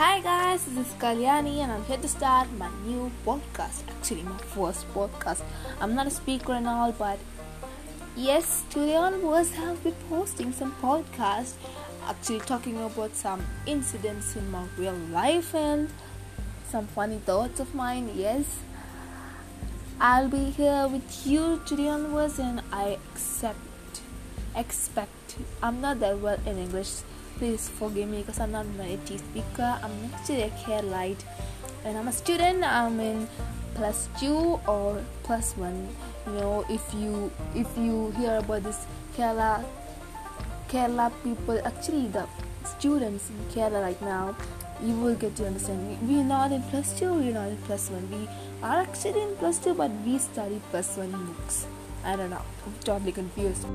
guys, this is Kalyani and I'm here to start my new podcast. Actually, my first podcast. I'm not a speaker and all, but yes, today onwards I'll be posting some podcasts actually talking about some incidents in my real life and some funny thoughts of mine. Yes, I'll be here with you today onwards and I accept, expect. I'm not that well in English please forgive me because I'm not a native speaker. I'm actually a Keralite and I'm a student. I'm in plus two or plus one. You know, if you if you hear about this Kerala Kerala people, actually the students in Kerala right now, you will get to understand. We're not in plus two. We're not in plus one. We are actually in plus two, but we study plus one books. I don't know. I'm totally confused.